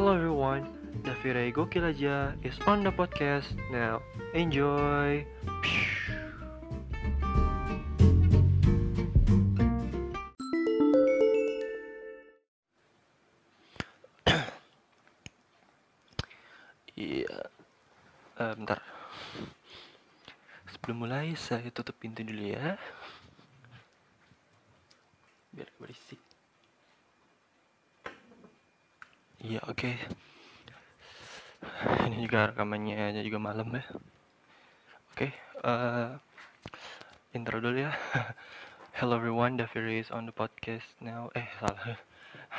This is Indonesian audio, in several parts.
Hello everyone, Davire Gokil aja is on the podcast now. Enjoy. Iya, Eh, bentar. Sebelum mulai, saya tutup pintu dulu ya. Biar berisik. Iya, oke. Ini juga rekamannya aja juga malam ya. Oke, eh, intro dulu ya. Hello everyone, Daviri is on the podcast now. Eh, salah.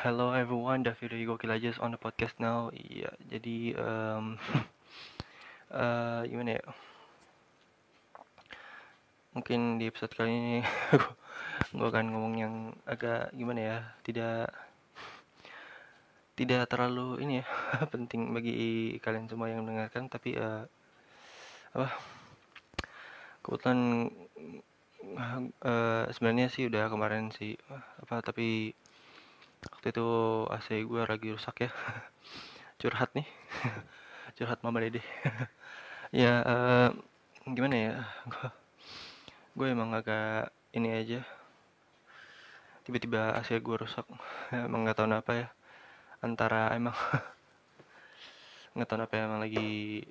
Hello everyone, Daviri Gokil aja on the podcast now. Iya, jadi em, eh, gimana ya? Mungkin di episode kali ini gue akan ngomong yang agak gimana ya? Tidak tidak terlalu ini ya penting bagi kalian semua yang mendengarkan tapi eh, apa kebetulan eh, sebenarnya sih udah kemarin sih apa tapi waktu itu AC gue lagi rusak ya. Curhat nih curhat mama dede. Ya eh, gimana ya gue emang agak ini aja. Tiba-tiba AC gue rusak emang nggak tahu kenapa ya antara emang nggak tahu apa emang lagi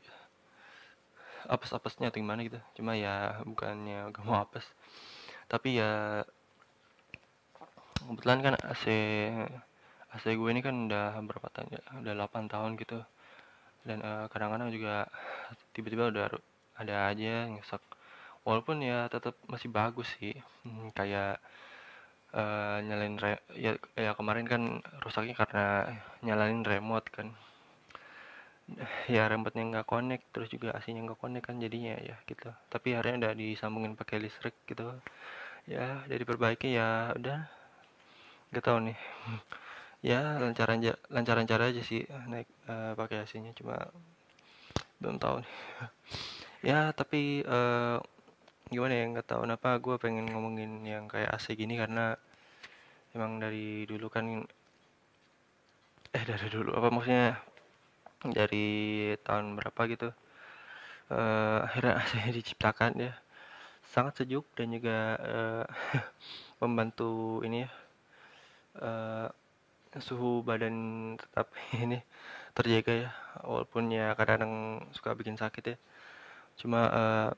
apes-apesnya atau gimana gitu. Cuma ya bukannya gak mau apes. Tapi ya kebetulan kan AC AC gue ini kan udah berapa tahun ya? Udah 8 tahun gitu. Dan eh, kadang-kadang juga tiba-tiba udah ada aja yang nyesek walaupun ya tetap masih bagus sih. Hmm, kayak eh, nyalain re- ya, ya kemarin kan rusaknya karena nyalain remote kan. Ya remote-nya nggak connect terus juga AC-nya nggak connect kan jadinya ya gitu. Tapi akhirnya udah disambungin pakai listrik gitu. Ya dari perbaiki ya udah. Nggak tahu nih. Ya lancaran aja lancar-lancar aja sih naik eh, pakai AC-nya cuma belum tahu nih. Ya tapi eh, gimana ya nggak tahu kenapa gue pengen ngomongin yang kayak AC gini karena emang dari dulu kan eh dari dulu apa maksudnya dari tahun berapa gitu eh akhirnya AC diciptakan ya. Sangat sejuk dan juga eh, membantu ini ya eh, suhu badan tetap ini terjaga ya. Walaupun ya kadang-kadang suka bikin sakit ya. Cuma eh,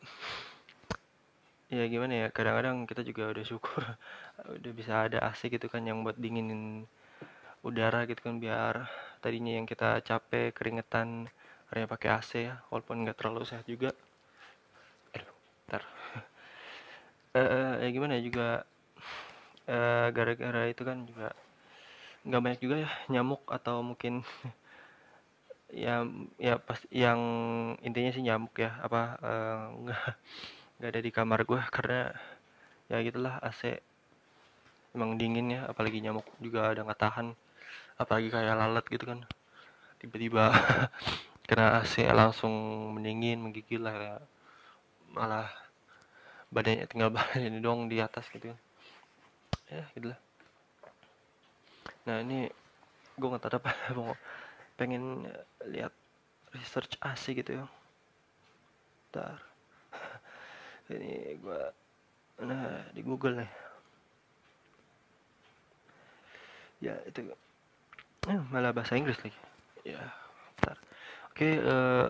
ya gimana ya kadang-kadang kita juga udah syukur udah bisa ada AC gitu kan yang buat dinginin udara gitu kan biar tadinya yang kita capek keringetan akhirnya pakai AC ya walaupun nggak terlalu sehat juga. Aduh ntar Eh, eh, ya gimana ya juga eh, gara-gara itu kan juga nggak banyak juga ya nyamuk atau mungkin ya ya pas yang intinya sih nyamuk ya apa eh, nggak nggak ada di kamar gue karena ya gitulah AC emang dingin ya apalagi nyamuk juga ada nggak tahan. Apalagi kayak lalat gitu kan. Tiba-tiba kena AC langsung mendingin menggigil lah ya. malah badannya tinggal badannya doang di atas gitu kan. Ya gitulah. Nah ini gue nggak tahu apa mau pengen lihat research AC gitu ya. Ntar ini gue nah di Google nih ya itu. Eh, malah bahasa Inggris lagi. Ya bentar. Oke eh,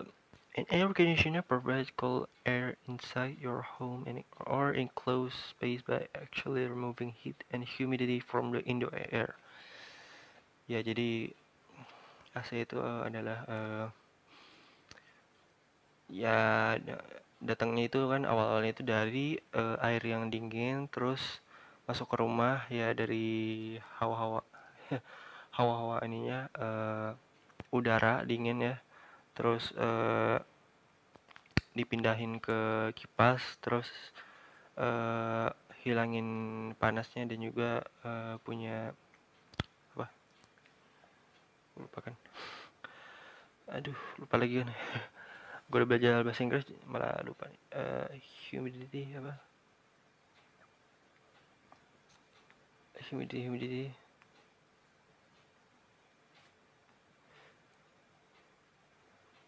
an air conditioner provides cool air inside your home and or enclosed space by actually removing heat and humidity from the indoor air. Ya jadi AC itu eh, adalah eh, ya datangnya itu kan awal-awalnya itu dari eh, air yang dingin terus masuk ke rumah ya dari hawa-hawa hawa-hawa ininya eh, udara dingin ya. Terus eh, dipindahin ke kipas terus eh, hilangin panasnya dan juga eh, punya apa? Lupa kan. Aduh lupa lagi kan gue udah belajar bahasa Inggris malah lupa uh, humidity apa? Humidity humidity.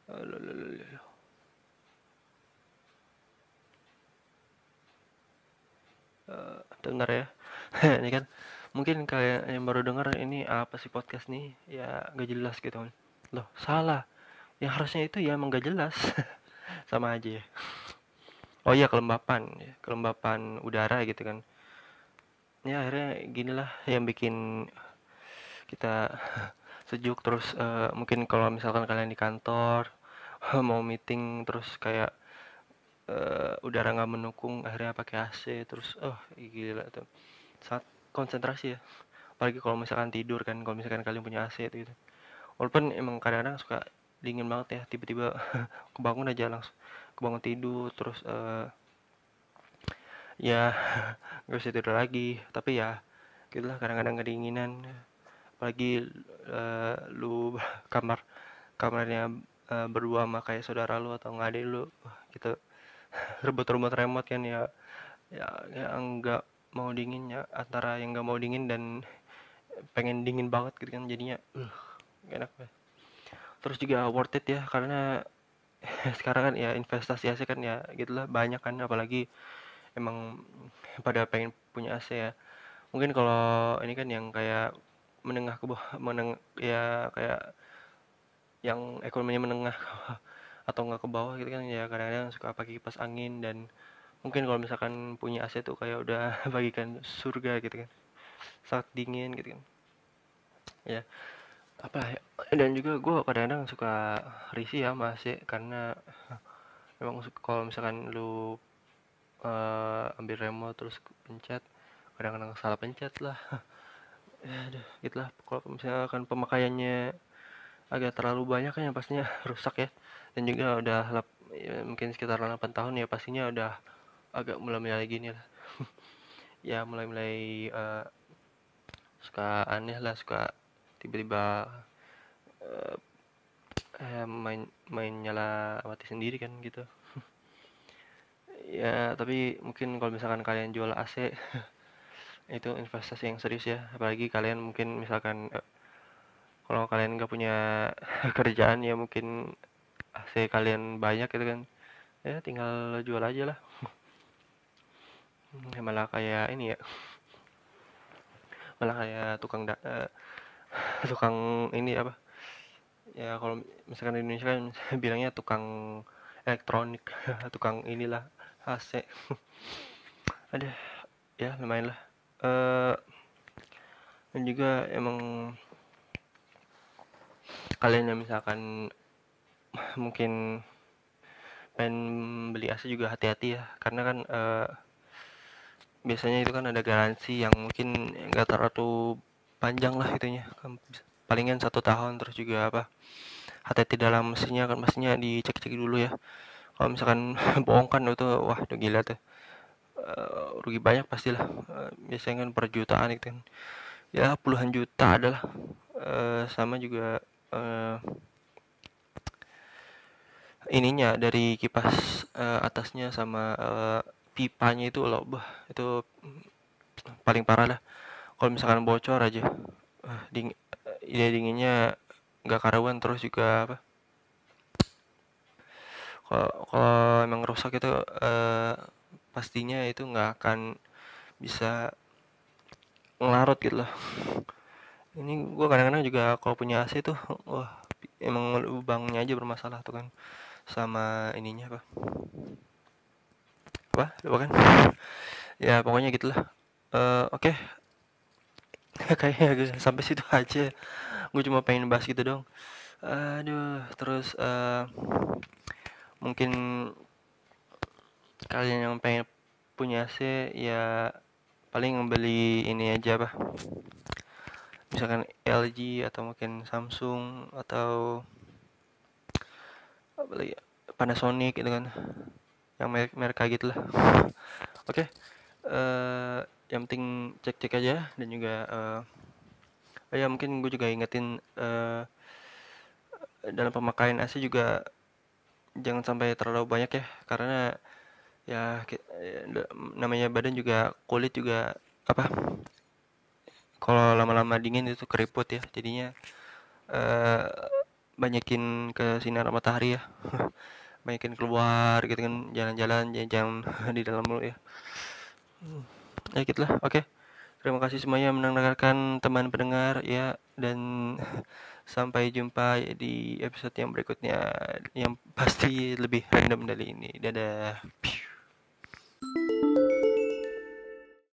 Oh, lo lo lo Uh, ya. Ini kan mungkin kayak yang baru dengar ini apa sih podcast nih? Ya gak jelas gitu kan. loh salah yang harusnya itu ya emang gak jelas. Sama aja ya. Oh iya kelembapan ya kelembapan udara gitu kan. Ya akhirnya gini lah yang bikin kita sejuk terus uh, mungkin kalau misalkan kalian di kantor mau meeting terus kayak uh, udara nggak mendukung akhirnya pakai AC terus oh gila tuh. Saat konsentrasi ya. Apalagi kalau misalkan tidur kan kalau misalkan kalian punya AC itu gitu. Walaupun emang kadang-kadang suka dingin banget ya tiba-tiba kebangun aja langsung kebangun tidur terus uh, ya nggak bisa tidur lagi. Tapi ya gitulah kadang-kadang kedinginan. Apalagi uh, lu kamar kamarnya uh, berdua sama kayak saudara lu atau nggak ada lu gitu. Rebut-rebut remote kan ya ya ya enggak mau dingin ya antara yang nggak mau dingin dan pengen dingin banget gitu kan jadinya. Uh, enak banget terus juga worth it ya karena sekarang kan ya investasi AC kan ya gitulah banyak kan apalagi emang pada pengen punya AC ya. Mungkin kalau ini kan yang kayak menengah ke bawah meneng ya kayak yang ekonominya menengah atau nggak ke bawah gitu kan ya kadang-kadang suka pakai kipas angin dan mungkin kalau misalkan punya AC tuh kayak udah bagikan surga gitu kan sangat dingin gitu kan. Ya apa ya? Dan juga gue kadang-kadang suka risih ya masih karena memang kalau misalkan lu uh, ambil remote terus pencet kadang-kadang salah pencet lah. Ya udah gitulah. Kalau misalkan pemakaiannya agak terlalu banyak kan ya pastinya rusak ya. Dan juga udah ya, mungkin sekitar 8 tahun ya pastinya udah agak mulai-mulai gini lah. Ya mulai-mulai uh, suka aneh lah suka tiba-tiba uh, eh, main main nyala mati sendiri kan gitu. Ya tapi mungkin kalau misalkan kalian jual AC itu investasi yang serius ya. Apalagi kalian mungkin misalkan uh, kalau kalian nggak punya kerjaan ya mungkin AC kalian banyak gitu kan. Ya tinggal jual aja lah. Malah kayak ini ya. Malah kayak tukang da uh, tukang ini apa? Ya kalau misalkan di Indonesia kan bilangnya tukang elektronik tukang inilah AC ada ya lumayan lah. Uh, dan juga emang kalian yang misalkan mungkin pengen beli AC juga hati-hati ya. Karena kan uh, biasanya itu kan ada garansi yang mungkin nggak terlalu panjang lah itunya. Kan palingan satu tahun terus juga apa hati-hati dalam mesinnya kan mesinnya dicek-cek dulu ya. Kalau misalkan bohong kan itu wah udah gila tuh. Uh, rugi banyak pastilah. Uh, biasanya kan per jutaan itu kan. Ya puluhan juta adalah uh, sama juga uh, ininya dari kipas uh, atasnya sama uh, pipanya itu loh. Bah itu paling parah lah kalau misalkan bocor aja. Uh, ding ide dinginnya nggak karuan terus juga apa? Kalau kalau emang rusak itu uh, pastinya itu nggak akan bisa ngelarut gitu loh. Ini gue kadang-kadang juga kalau punya AC tuh wah emang lubangnya aja bermasalah tuh kan sama ininya apa? Apa? Lupa kan? Ya pokoknya gitulah uh, oke. okay. kayaknya sampai situ aja. Gue cuma pengen bahas gitu dong. Aduh terus uh, mungkin kalian yang pengen punya AC ya paling beli ini aja apa. Misalkan LG atau mungkin Samsung atau apa lagi? Panasonic gitu kan. Yang merek merek kayak gitu lah oke okay. eh, yang penting cek cek aja dan juga uh, ya mungkin gue juga ingetin uh, dalam pemakaian AC juga jangan sampai terlalu banyak ya karena ya namanya badan juga kulit juga apa kalau lama-lama dingin itu keriput ya jadinya uh, banyakin ke sinar matahari ya banyakin keluar gitu kan jalan-jalan jam di dalam dulu ya ya gitulah oke. Okay. terima kasih semuanya mendengarkan teman pendengar ya. Dan sampai jumpa di episode yang berikutnya yang pasti lebih random dari ini. Dadah